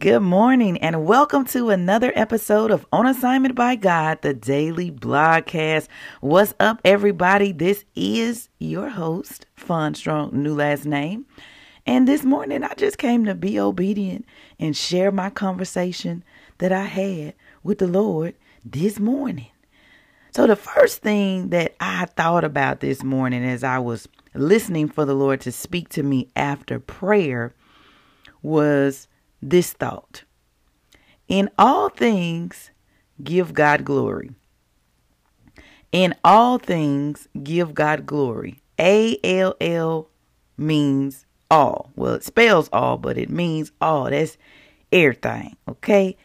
Good morning, and welcome to another episode of On Assignment by God, the daily blogcast. What's up, everybody? This is your host, Fon Strong, new last name. And this morning, I just came to be obedient and share my conversation that I had with the Lord this morning. So, the first thing that I thought about this morning as I was listening for the Lord to speak to me after prayer was this thought In all things, give God glory. In all things, give God glory. A L L means all. Well, it spells all, but it means all. That's everything, okay?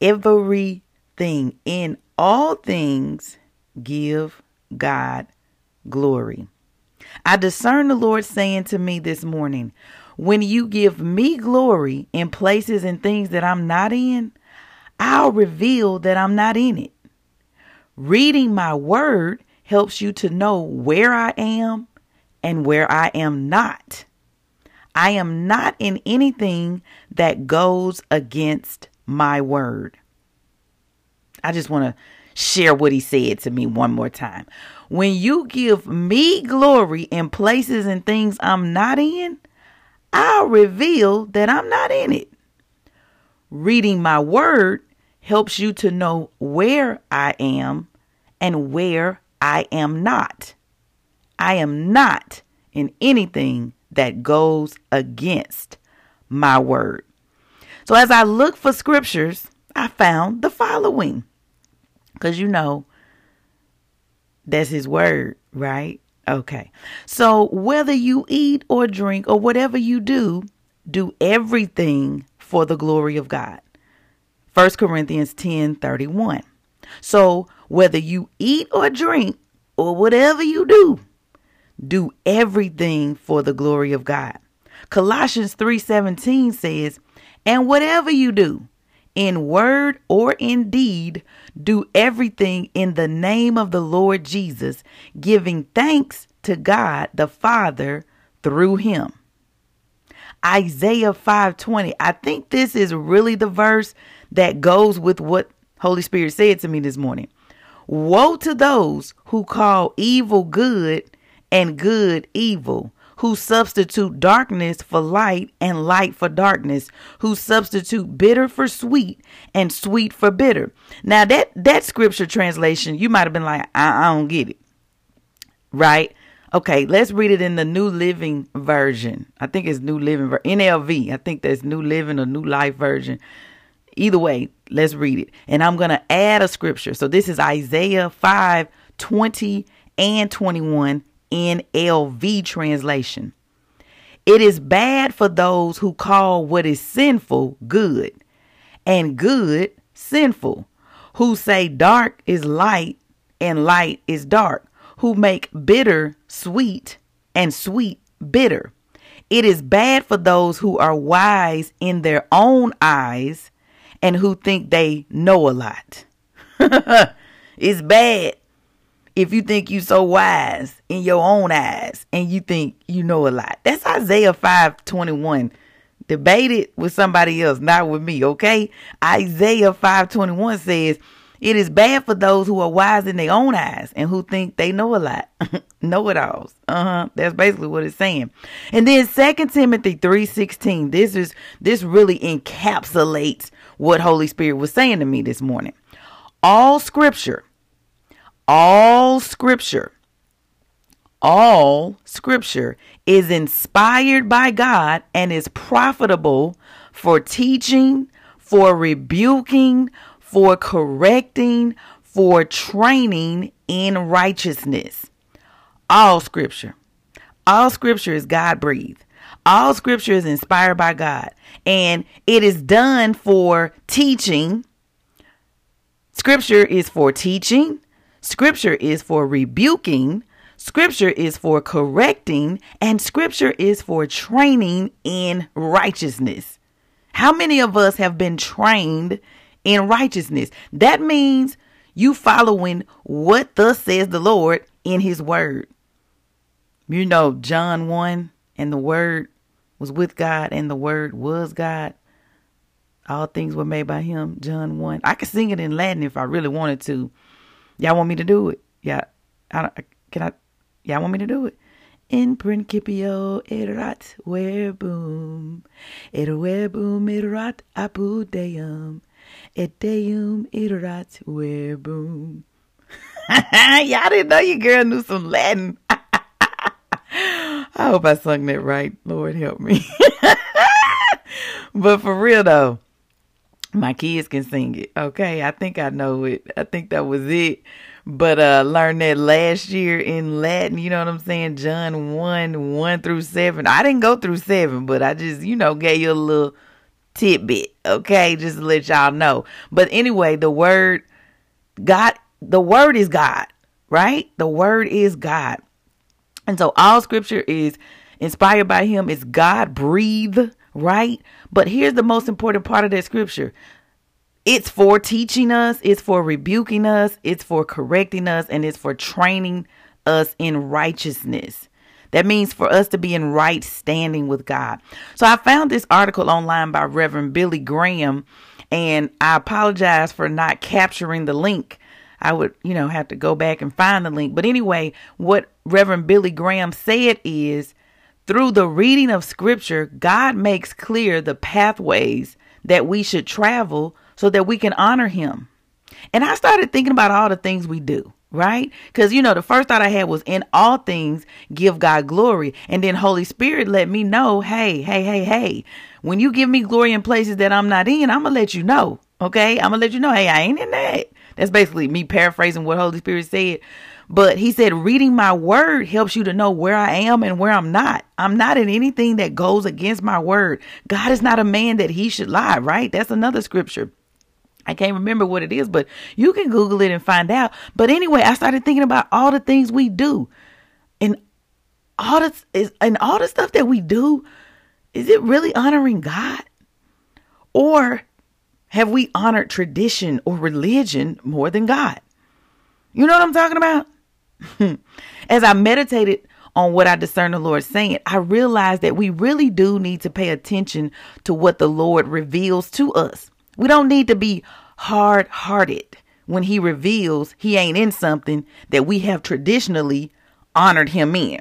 Everything. In all things, give God glory. I discern the Lord saying to me this morning, when you give me glory in places and things that I'm not in, I'll reveal that I'm not in it. Reading my word helps you to know where I am and where I am not. I am not in anything that goes against my word. I just want to share what he said to me one more time. When you give me glory in places and things I'm not in, I'll reveal that I'm not in it. Reading my word helps you to know where I am and where I am not. I am not in anything that goes against my word. So as I look for scriptures, I found the following. Because you know, that's his word, right? Okay. So whether you eat or drink or whatever you do, do everything for the glory of God. 1 Corinthians 10 31. So whether you eat or drink or whatever you do, do everything for the glory of God. Colossians 3:17 says, "And whatever you do, in word or in deed, do everything in the name of the Lord Jesus, giving thanks to God the Father through him. Isaiah 5:20. I think this is really the verse that goes with what Holy Spirit said to me this morning. Woe to those who call evil good and good evil, who substitute darkness for light and light for darkness, who substitute bitter for sweet and sweet for bitter. Now that that scripture translation, you might have been like, I, I don't get it. Right? Okay, let's read it in the New Living Version. I think it's New Living NLV. I think that's New Living or New Life Version. Either way, let's read it. And I'm going to add a scripture. So this is Isaiah 5 20 and 21 NLV translation. It is bad for those who call what is sinful good and good sinful, who say dark is light and light is dark, who make bitter sweet and sweet bitter. It is bad for those who are wise in their own eyes and who think they know a lot. it's bad if you think you so wise in your own eyes and you think you know a lot. That's Isaiah 521. Debate it with somebody else, not with me, okay? Isaiah 521 says, It is bad for those who are wise in their own eyes and who think they know a lot. know it alls. Uh-huh. That's basically what it's saying. And then Second Timothy 3:16. This is this really encapsulates what Holy Spirit was saying to me this morning. All scripture all scripture, all scripture is inspired by God and is profitable for teaching, for rebuking, for correcting, for training in righteousness. All scripture. All scripture is God breathed. All scripture is inspired by God and it is done for teaching. Scripture is for teaching. Scripture is for rebuking. Scripture is for correcting. And scripture is for training in righteousness. How many of us have been trained in righteousness? That means you following what thus says the Lord in his word. You know, John 1 and the word was with God and the word was God. All things were made by him. John 1. I could sing it in Latin if I really wanted to. Y'all want me to do it? Yeah. I can I y'all want me to do it? In principio erat verbum, et verbum erat apud Deum, et Deum erat verbum. y'all didn't know your girl knew some Latin. I hope I sung that right. Lord help me. but for real though, my kids can sing it. Okay. I think I know it. I think that was it. But uh learned that last year in Latin, you know what I'm saying? John 1, 1 through 7. I didn't go through 7, but I just, you know, gave you a little tidbit. Okay, just to let y'all know. But anyway, the word God, the word is God, right? The word is God. And so all scripture is inspired by him, is God breathed, right? But here's the most important part of that scripture. It's for teaching us, it's for rebuking us, it's for correcting us, and it's for training us in righteousness. That means for us to be in right standing with God. So I found this article online by Reverend Billy Graham, and I apologize for not capturing the link. I would, you know, have to go back and find the link. But anyway, what Reverend Billy Graham said is through the reading of scripture, God makes clear the pathways that we should travel so that we can honor him. And I started thinking about all the things we do, right? Because, you know, the first thought I had was in all things, give God glory. And then Holy Spirit let me know, hey, hey, hey, hey, when you give me glory in places that I'm not in, I'm going to let you know. Okay. I'm going to let you know, hey, I ain't in that. That's basically me paraphrasing what Holy Spirit said. But he said, reading my word helps you to know where I am and where I'm not. I'm not in anything that goes against my word. God is not a man that he should lie, right? That's another scripture. I can't remember what it is, but you can Google it and find out. But anyway, I started thinking about all the things we do. And all this is and all the stuff that we do, is it really honoring God? Or have we honored tradition or religion more than God? You know what I'm talking about? As I meditated on what I discern the Lord saying, I realized that we really do need to pay attention to what the Lord reveals to us. We don't need to be hard hearted when He reveals He ain't in something that we have traditionally honored Him in.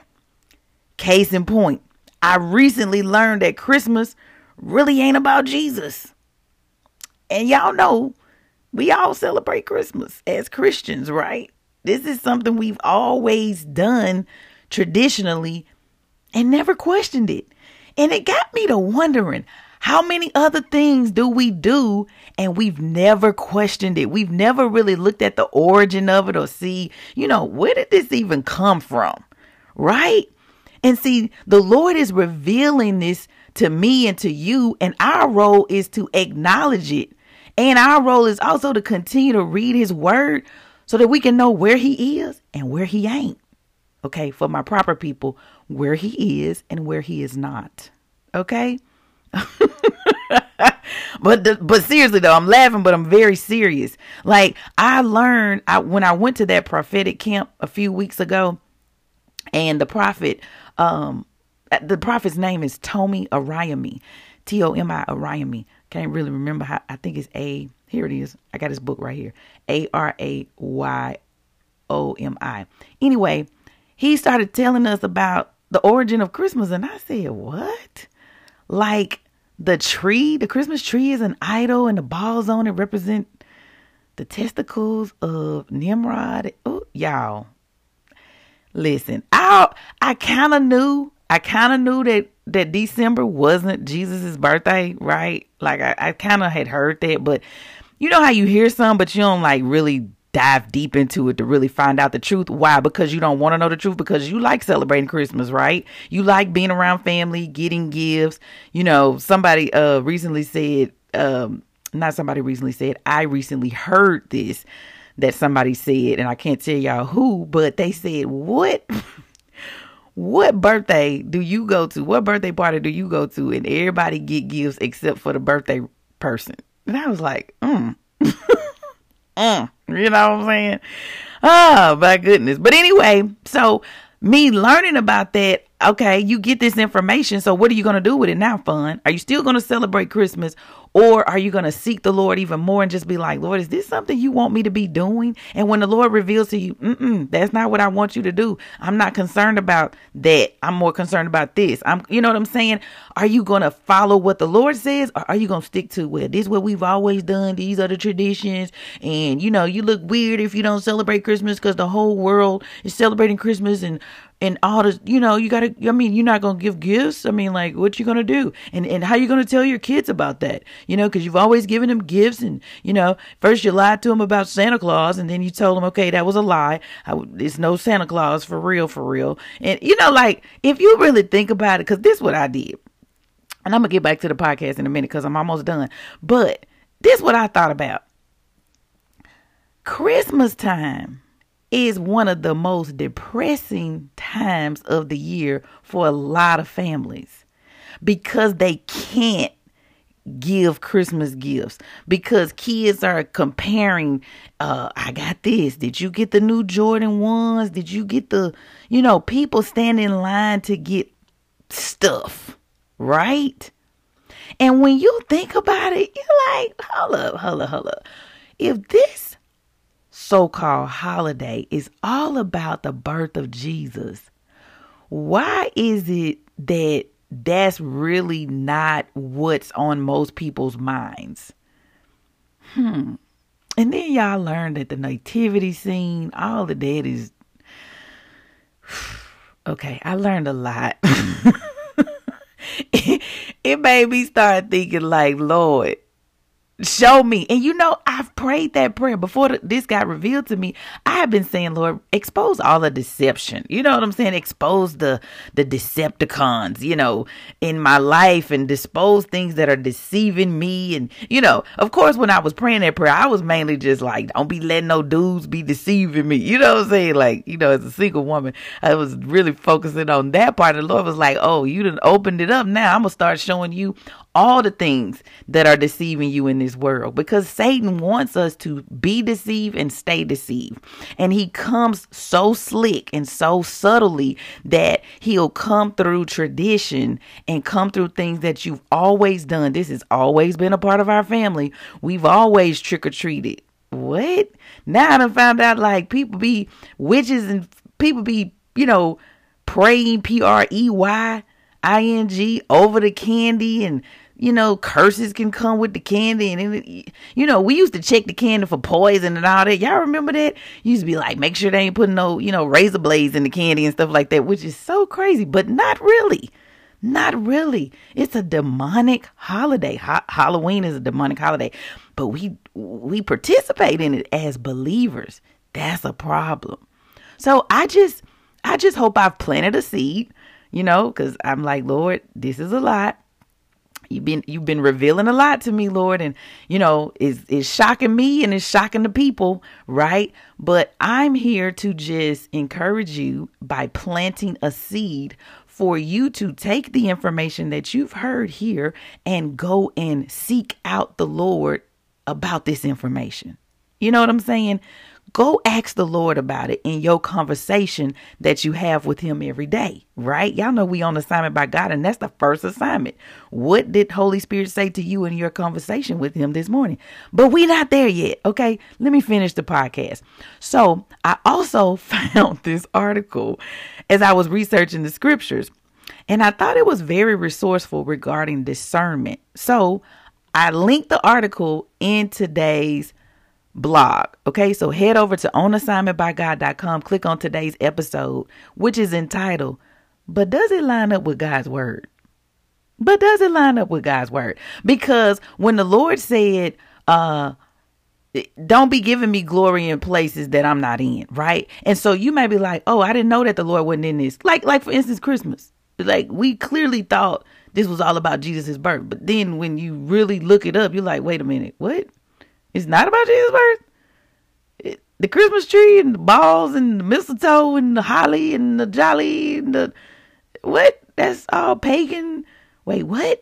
Case in point, I recently learned that Christmas really ain't about Jesus. And y'all know we all celebrate Christmas as Christians, right? This is something we've always done traditionally and never questioned it. And it got me to wondering how many other things do we do and we've never questioned it? We've never really looked at the origin of it or see, you know, where did this even come from? Right? And see, the Lord is revealing this to me and to you, and our role is to acknowledge it and our role is also to continue to read his word so that we can know where he is and where he ain't. Okay, for my proper people, where he is and where he is not. Okay? but the, but seriously though, I'm laughing, but I'm very serious. Like I learned I, when I went to that prophetic camp a few weeks ago, and the prophet, um, the prophet's name is Tomi Arayomi, T O M I Arayomi. Can't really remember how. I think it's A. Here it is. I got his book right here. A R A Y O M I. Anyway, he started telling us about the origin of Christmas, and I said, "What? Like the tree? The Christmas tree is an idol, and the balls on it represent the testicles of Nimrod." Oh, y'all, listen. I I kind of knew. I kind of knew that that December wasn't Jesus's birthday, right? Like I, I kind of had heard that, but you know how you hear some, but you don't like really dive deep into it to really find out the truth. Why? Because you don't want to know the truth because you like celebrating Christmas, right? You like being around family, getting gifts. You know, somebody uh recently said um not somebody recently said, I recently heard this that somebody said and I can't tell y'all who, but they said, "What what birthday do you go to? What birthday party do you go to and everybody get gifts except for the birthday person?" And I was like, "Mm." mm. You know what I'm saying? Oh, my goodness. But anyway, so me learning about that, okay, you get this information. So what are you going to do with it now, Fon? Are you still going to celebrate Christmas or are you going to seek the Lord even more and just be like, Lord, is this something you want me to be doing? And when the Lord reveals to you, mm that's not what I want you to do. I'm not concerned about that. I'm more concerned about this. I'm, you know what I'm saying? Are you going to follow what the Lord says or are you going to stick to, well, this is what we've always done. These are the traditions. And, you know, you look weird if you don't celebrate Christmas because the whole world is celebrating Christmas and and all this, you know, you gotta, I mean, you're not gonna give gifts. I mean, like, what you gonna do? And, and how you gonna tell your kids about that? You know, cause you've always given them gifts and, you know, first you lied to them about Santa Claus and then you told them, okay, that was a lie. I, it's no Santa Claus for real, for real. And, you know, like, if you really think about it, cause this is what I did. And I'm gonna get back to the podcast in a minute cause I'm almost done. But this is what I thought about. Christmas time is one of the most depressing times of the year for a lot of families because they can't give Christmas gifts because kids are comparing uh I got this. Did you get the new Jordan ones? Did you get the you know people stand in line to get stuff right? And when you think about it you're like hold up hold up hold up. If this so called holiday is all about the birth of Jesus, why is it that that's really not what's on most people's minds? Hmm. And then y'all learn that the nativity scene, all of that is. Okay, I learned a lot. it, it made me start thinking, like, Lord, show me. And you know, I've prayed that prayer before this got revealed to me. I have been saying, Lord, expose all the deception. You know what I'm saying? Expose the the Decepticons, you know, in my life and dispose things that are deceiving me. And you know, of course, when I was praying that prayer, I was mainly just like, don't be letting no dudes be deceiving me. You know what I'm saying? Like, you know, as a single woman, I was really focusing on that part. The Lord was like, oh, you done opened it up. Now I'm gonna start showing you all the things that are deceiving you in this world because Satan wants us to be deceived and stay deceived. And he comes so slick and so subtly that he'll come through tradition and come through things that you've always done. This has always been a part of our family. We've always trick or treated. What? Now I found out like people be witches and people be, you know, praying P R E Y I N G over the candy and you know, curses can come with the candy. And, you know, we used to check the candy for poison and all that. Y'all remember that? used to be like, make sure they ain't putting no, you know, razor blades in the candy and stuff like that, which is so crazy, but not really. Not really. It's a demonic holiday. Ha- Halloween is a demonic holiday, but we we participate in it as believers. That's a problem. So I just I just hope I've planted a seed, you know, cuz I'm like, Lord, this is a lot you've been you've been revealing a lot to me lord and you know it's, it's shocking me and it's shocking the people right? But i'm here to just encourage you by planting a seed for you to take the information that you've heard here and go and seek out the lord about this information you know what i'm saying Go ask the Lord about it in your conversation that you have with Him every day, right? Y'all know we on assignment by God, and that's the first assignment. What did Holy Spirit say to you in your conversation with Him this morning? But we not there yet, okay? Let me finish the podcast. So I also found this article as I was researching the scriptures, and I thought it was very resourceful regarding discernment. So I linked the article in today's blog. Okay, so head over to onassignmentbygod.com, click on today's episode, which is entitled, But Does It Line Up with God's Word? But does it line up with God's Word? Because when the Lord said, uh, don't be giving me glory in places that I'm not in, right? And so you may be like, "Oh, I didn't know that the Lord wasn't in this." Like like for instance Christmas. Like we clearly thought this was all about Jesus' birth. But then when you really look it up, you're like, "Wait a minute. What? It's not about Jesus' birth?" It, the Christmas tree and the balls and the mistletoe and the holly and the jolly and the what? That's all pagan. Wait, what?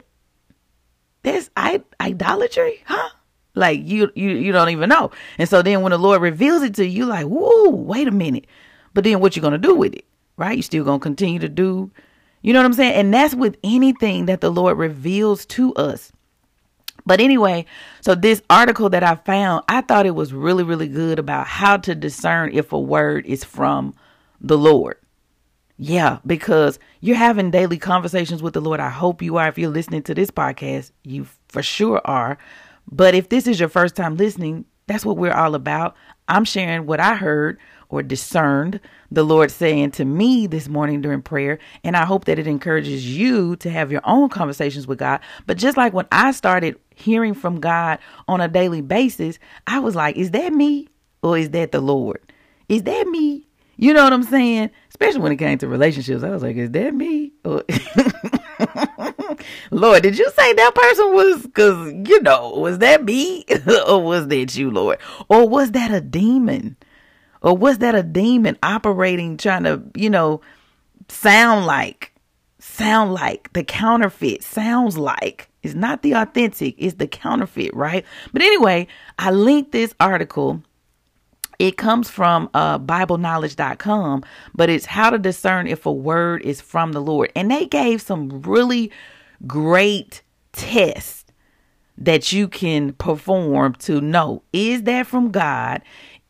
That's I- idolatry, huh? Like you, you, you don't even know. And so then when the Lord reveals it to you, you like, whoa, wait a minute. But then what you gonna do with it, right? You still gonna continue to do, you know what I'm saying? And that's with anything that the Lord reveals to us. But anyway, so this article that I found, I thought it was really, really good about how to discern if a word is from the Lord. Yeah, because you're having daily conversations with the Lord. I hope you are. If you're listening to this podcast, you for sure are. But if this is your first time listening, that's what we're all about. I'm sharing what I heard or discerned the Lord saying to me this morning during prayer. And I hope that it encourages you to have your own conversations with God. But just like when I started hearing from God on a daily basis, I was like, is that me or is that the Lord? Is that me you know what I'm saying? Especially when it came to relationships. I was like, is that me? Or Lord, did you say that person was, because, you know, was that me? or was that you, Lord? Or was that a demon? Or was that a demon operating, trying to, you know, sound like, sound like the counterfeit, sounds like. It's not the authentic, it's the counterfeit, right? But anyway, I linked this article it comes from uh, BibleKnowledge.com, but it's how to discern if a word is from the Lord. And they gave some really great tests that you can perform to know is that from God?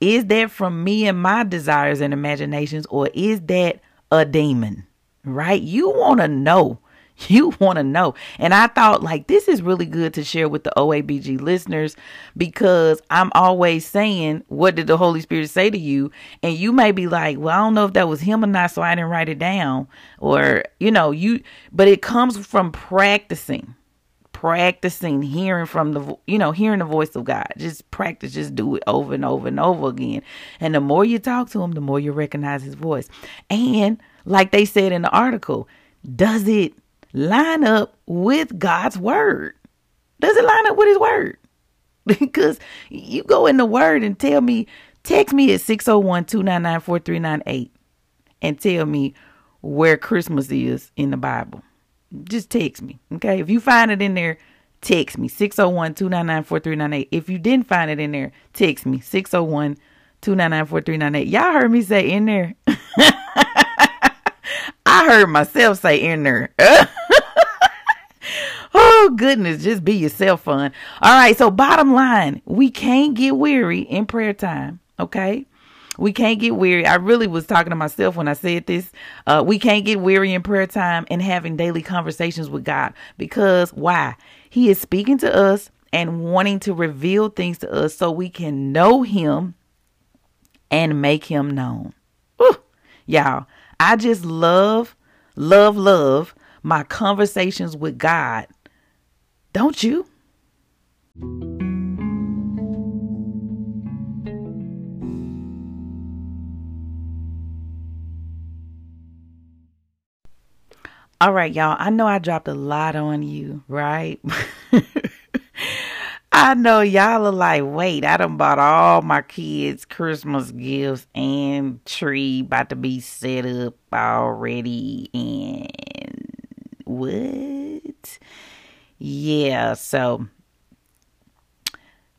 Is that from me and my desires and imaginations, or is that a demon? Right? You want to know You want to know. And I thought, like, this is really good to share with the OABG listeners because I'm always saying, What did the Holy Spirit say to you? And you may be like, Well, I don't know if that was him or not, so I didn't write it down. Or, you know, you, but it comes from practicing practicing hearing from the you know hearing the voice of god just practice just do it over and over and over again and the more you talk to him the more you recognize his voice and like they said in the article does it line up with God's word? Does it line up with his word? because you go in the word and tell me, text me at 601 299 4398 and tell me where Christmas is in the Bible. Just text me. Okay. If you find it in there, text me 601 299 4398. If you didn't find it in there, text me 601 299 4398. Y'all heard me say in there. I heard myself say in there. oh goodness, just be yourself Fon. All right, so bottom line, we can't get weary in prayer time, okay? We can't get weary. I really was talking to myself when I said this. Uh, we can't get weary in prayer time and having daily conversations with God because why? He is speaking to us and wanting to reveal things to us so we can know Him and make Him known. Ooh, y'all, I just love, love, love my conversations with God. Don't you? All right, y'all. I know I dropped a lot on you, right? I know y'all are like, wait, I done bought all my kids Christmas gifts and tree about to be set up already. And what? Yeah, so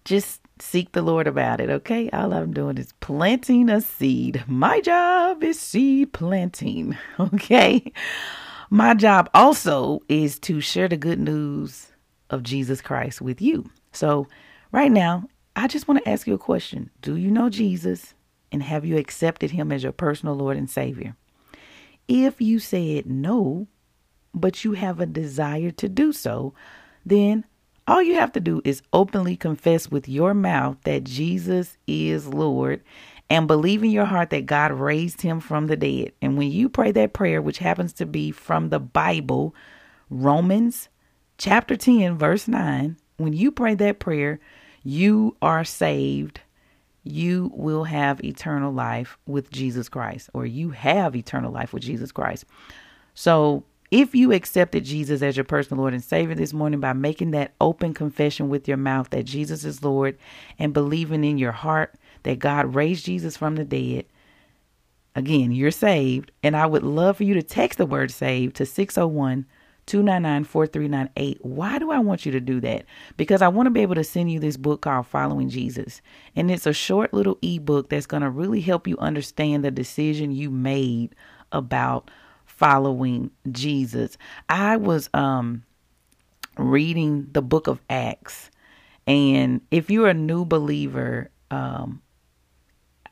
just seek the Lord about it, okay? All I'm doing is planting a seed. My job is seed planting, okay? My job also is to share the good news of Jesus Christ with you. So, right now, I just want to ask you a question Do you know Jesus and have you accepted him as your personal Lord and Savior? If you said no, but you have a desire to do so, then all you have to do is openly confess with your mouth that Jesus is Lord and believe in your heart that God raised him from the dead. And when you pray that prayer, which happens to be from the Bible, Romans chapter 10, verse 9, when you pray that prayer, you are saved, you will have eternal life with Jesus Christ, or you have eternal life with Jesus Christ. So, if you accepted Jesus as your personal Lord and Savior this morning by making that open confession with your mouth that Jesus is Lord and believing in your heart that God raised Jesus from the dead, again, you're saved. And I would love for you to text the word saved to 601 299 4398. Why do I want you to do that? Because I want to be able to send you this book called Following Jesus. And it's a short little ebook that's going to really help you understand the decision you made about following Jesus. I was um reading the book of Acts. And if you're a new believer, um,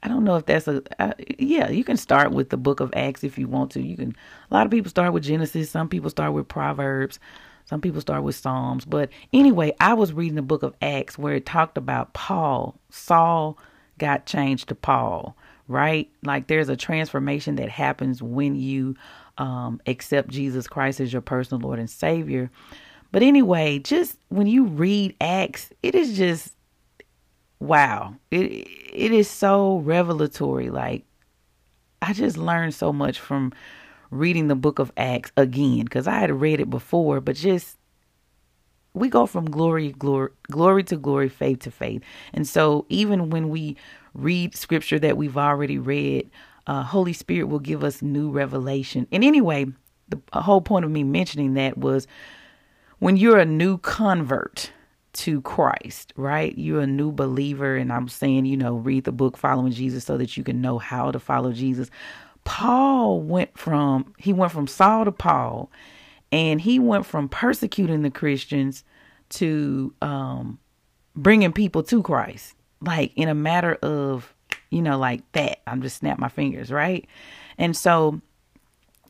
I don't know if that's a uh, yeah. You can start with the Book of Acts if you want to. You can. A lot of people start with Genesis. Some people start with Proverbs. Some people start with Psalms. But anyway, I was reading the Book of Acts where it talked about Paul. Saul got changed to Paul. Right? Like there's a transformation that happens when you um, accept Jesus Christ as your personal Lord and Savior. But anyway, just when you read Acts, it is just wow. It it is so revelatory. Like I just learned so much from reading the book of Acts again because I had read it before, but just we go from glory glory glory to glory faith to faith and so even when we read scripture that we've already read uh, holy spirit will give us new revelation and anyway the whole point of me mentioning that was when you're a new convert to Christ, right? You're a new believer, and I'm saying, you know, read the book Following Jesus so that you can know how to follow Jesus. Paul went from he went from Saul to Paul, and he went from persecuting the Christians to um, bringing people to Christ, like in a matter of, you know, like that. I'm just snap my fingers, right? And so,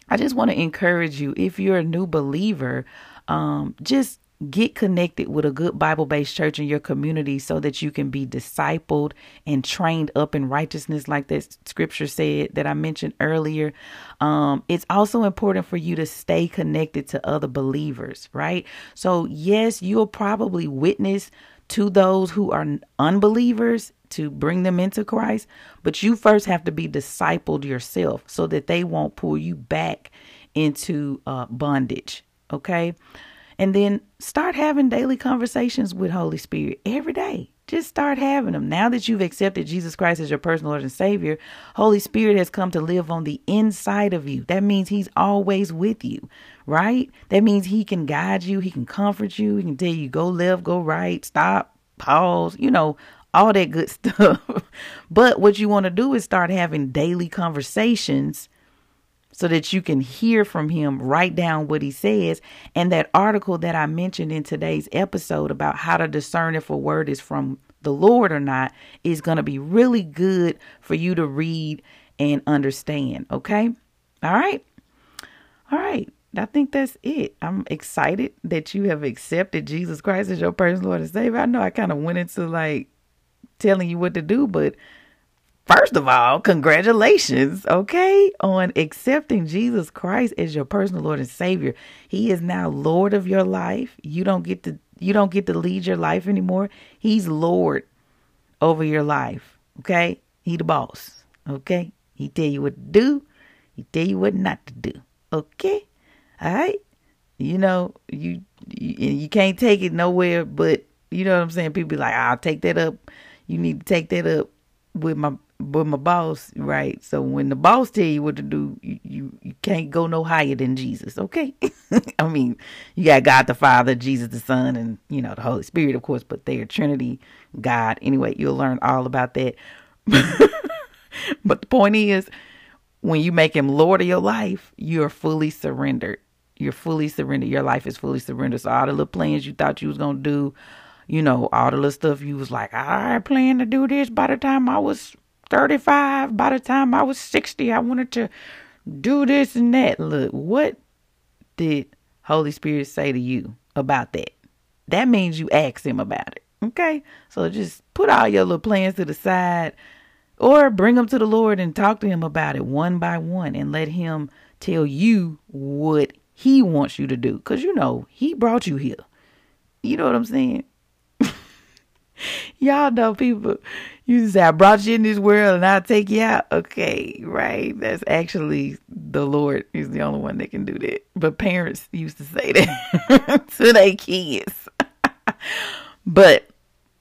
I just want to encourage you if you're a new believer, um, just get connected with a good Bible based church in your community so that you can be discipled and trained up in righteousness, like that scripture said that I mentioned earlier. Um, it's also important for you to stay connected to other believers, right? So, yes, you'll probably witness to those who are unbelievers to bring them into Christ, but you first have to be discipled yourself so that they won't pull you back into uh, bondage. Okay. And then start having daily conversations with Holy Spirit every day. Just start having them. Now that you've accepted Jesus Christ as your personal Lord and Savior, Holy Spirit has come to live on the inside of you. That means He's always with you, right? That means He can guide you, He can comfort you, He can tell you go left, go right, stop, pause, you know, all that good stuff. but what you want to do is start having daily conversations so that you can hear from him, write down what he says. And that article that I mentioned in today's episode about how to discern if a word is from the Lord or not is going to be really good for you to read and understand. Okay. All right. All right. I think that's it. I'm excited that you have accepted Jesus Christ as your personal Lord and Savior. I know I kind of went into like telling you what to do, but First of all, congratulations, okay, on accepting Jesus Christ as your personal Lord and Savior. He is now Lord of your life. You don't get to you don't get to lead your life anymore. He's Lord over your life. Okay? He the boss. Okay? He tell you what to do. He tell you what not to do. Okay? All right? You know, you you, you can't take it nowhere but you know what I'm saying? People be like, I'll take that up. You need to take that up with my but my boss, right? So when the boss tell you what to do, you, you, can't go no higher than Jesus, okay? I mean, you got God the Father, Jesus the Son, and you know the Holy Spirit, of course, but they're Trinity God. Anyway, you'll learn all about that. but the point is, when you make Him Lord of your life, you're fully surrendered. You're fully surrendered. Your life is fully surrendered. So all the little plans you thought you was gonna do, you know, all the little stuff you was like, I plan to do this by the time I was 35. By the time I was 60, I wanted to do this and that. Look, what did Holy Spirit say to you about that? That means you ask him about it. Okay? So just put all your little plans to the side or bring them to the Lord and talk to him about it one by one and let him tell you what he wants you to do. Because you know, he brought you here. You know what I'm saying? Y'all know people you say I brought you in this world and I'll take you out. Okay, right. That's actually the Lord is the only one that can do that. But parents used to say that to their kids. but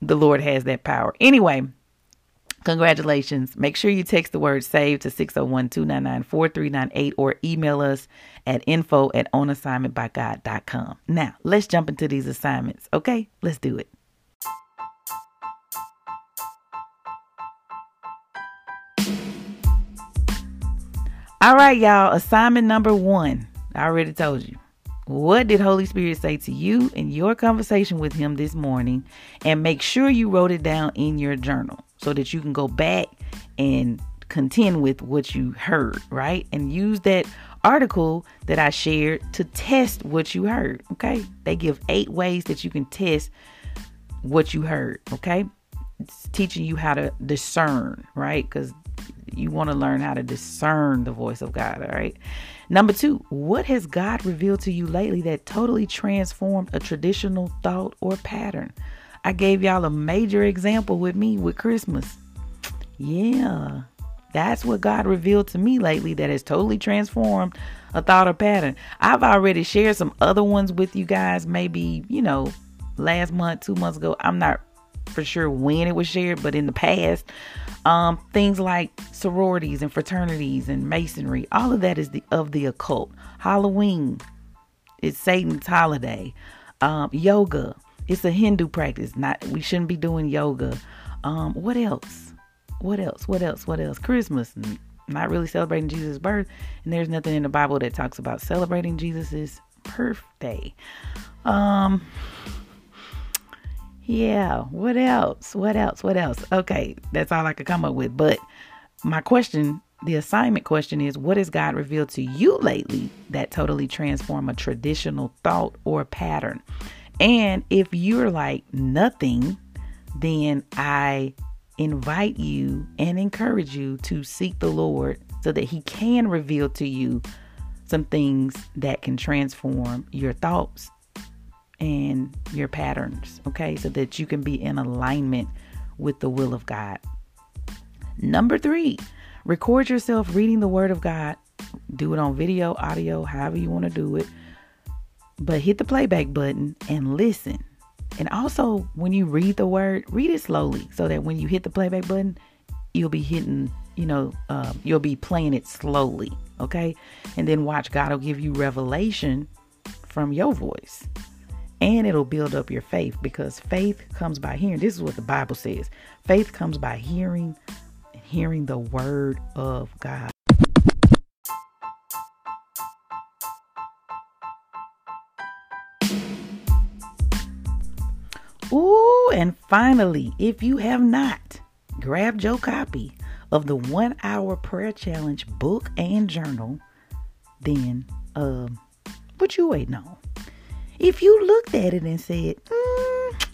the Lord has that power. Anyway, congratulations. Make sure you text the word save to 601 299 4398 or email us at info at onassignmentbygod.com. Now, let's jump into these assignments. Okay, let's do it. All right, y'all. Assignment number one. I already told you. What did Holy Spirit say to you in your conversation with Him this morning? And make sure you wrote it down in your journal so that you can go back and contend with what you heard, right? And use that article that I shared to test what you heard, okay? They give eight ways that you can test what you heard, okay? It's teaching you how to discern, right? Because you want to learn how to discern the voice of God, all right? Number two, what has God revealed to you lately that totally transformed a traditional thought or pattern? I gave y'all a major example with me with Christmas. Yeah, that's what God revealed to me lately that has totally transformed a thought or pattern. I've already shared some other ones with you guys, maybe, you know, last month, two months ago. I'm not for sure when it was shared, but in the past, um, things like sororities and fraternities and masonry, all of that is the of the occult. Halloween is Satan's holiday. Um, yoga, it's a Hindu practice. Not we shouldn't be doing yoga. Um, what else? What else? What else? What else? Christmas, not really celebrating Jesus' birth, and there's nothing in the Bible that talks about celebrating Jesus's birthday. Um, yeah, what else? What else? What else? Okay, that's all I could come up with. But my question, the assignment question is what has God revealed to you lately that totally transform a traditional thought or pattern? And if you're like nothing, then I invite you and encourage you to seek the Lord so that He can reveal to you some things that can transform your thoughts and your patterns, okay, so that you can be in alignment with the will of God. Number three, record yourself reading the Word of God. Do it on video, audio, however you want to do it. But hit the playback button and listen. And also, when you read the Word, read it slowly so that when you hit the playback button, you'll be hitting, you know, uh, you'll be playing it slowly, okay? And then watch God will give you revelation from your voice and it'll build up your faith because faith comes by hearing. This is what the Bible says faith comes by hearing hearing the word of God. Ooh, and finally, if you have not grabbed your copy of the one hour prayer challenge book and journal, then um, what you waiting on? If you looked at it and said, mm,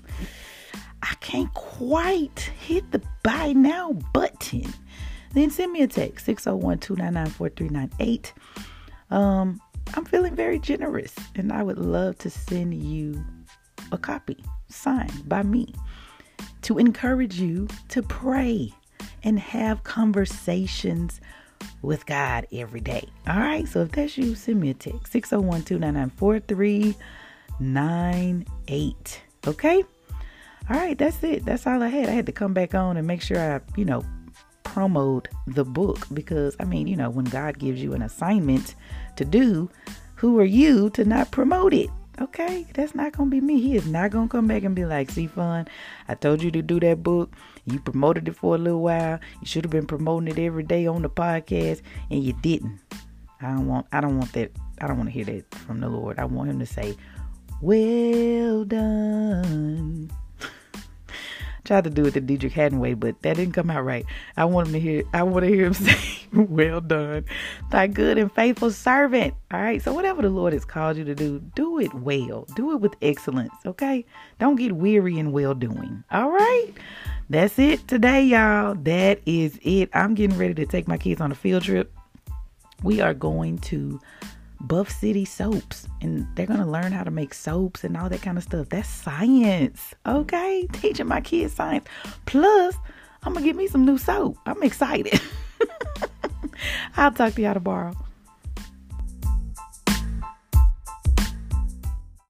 I can't quite hit the buy now button, then send me a text 601 299 4398. Um, I'm feeling very generous and I would love to send you a copy signed by me to encourage you to pray and have conversations with God every day. All right, so if that's you, send me a text 601 299 nine eight. Okay? All right, that's it. That's all I had. I had to come back on and make sure I, you know, promote the book because I mean, you know, when God gives you an assignment to do, who are you to not promote it? Okay, that's not gonna be me. He is not gonna come back and be like, "See, Fon, I told you to do that book. You promoted it for a little while. You should have been promoting it every day on the podcast, and you didn't." I don't want. I don't want that. I don't want to hear that from the Lord. I want Him to say, well done. Tried to do it the Deitrick Haddon way, but that didn't come out right. I want him to hear. I want to hear him say, "Well done, thy good and faithful servant." All right. So whatever the Lord has called you to do, do it well. Do it with excellence. Okay. Don't get weary in well doing. All right. That's it today, y'all. That is it. I'm getting ready to take my kids on a field trip. We are going to Buff City soaps and they're going to learn how to make soaps and all that kind of stuff. That's science. Okay? Teaching my kids science. Plus, I'm going to get me some new soap. I'm excited. I'll talk to y'all tomorrow.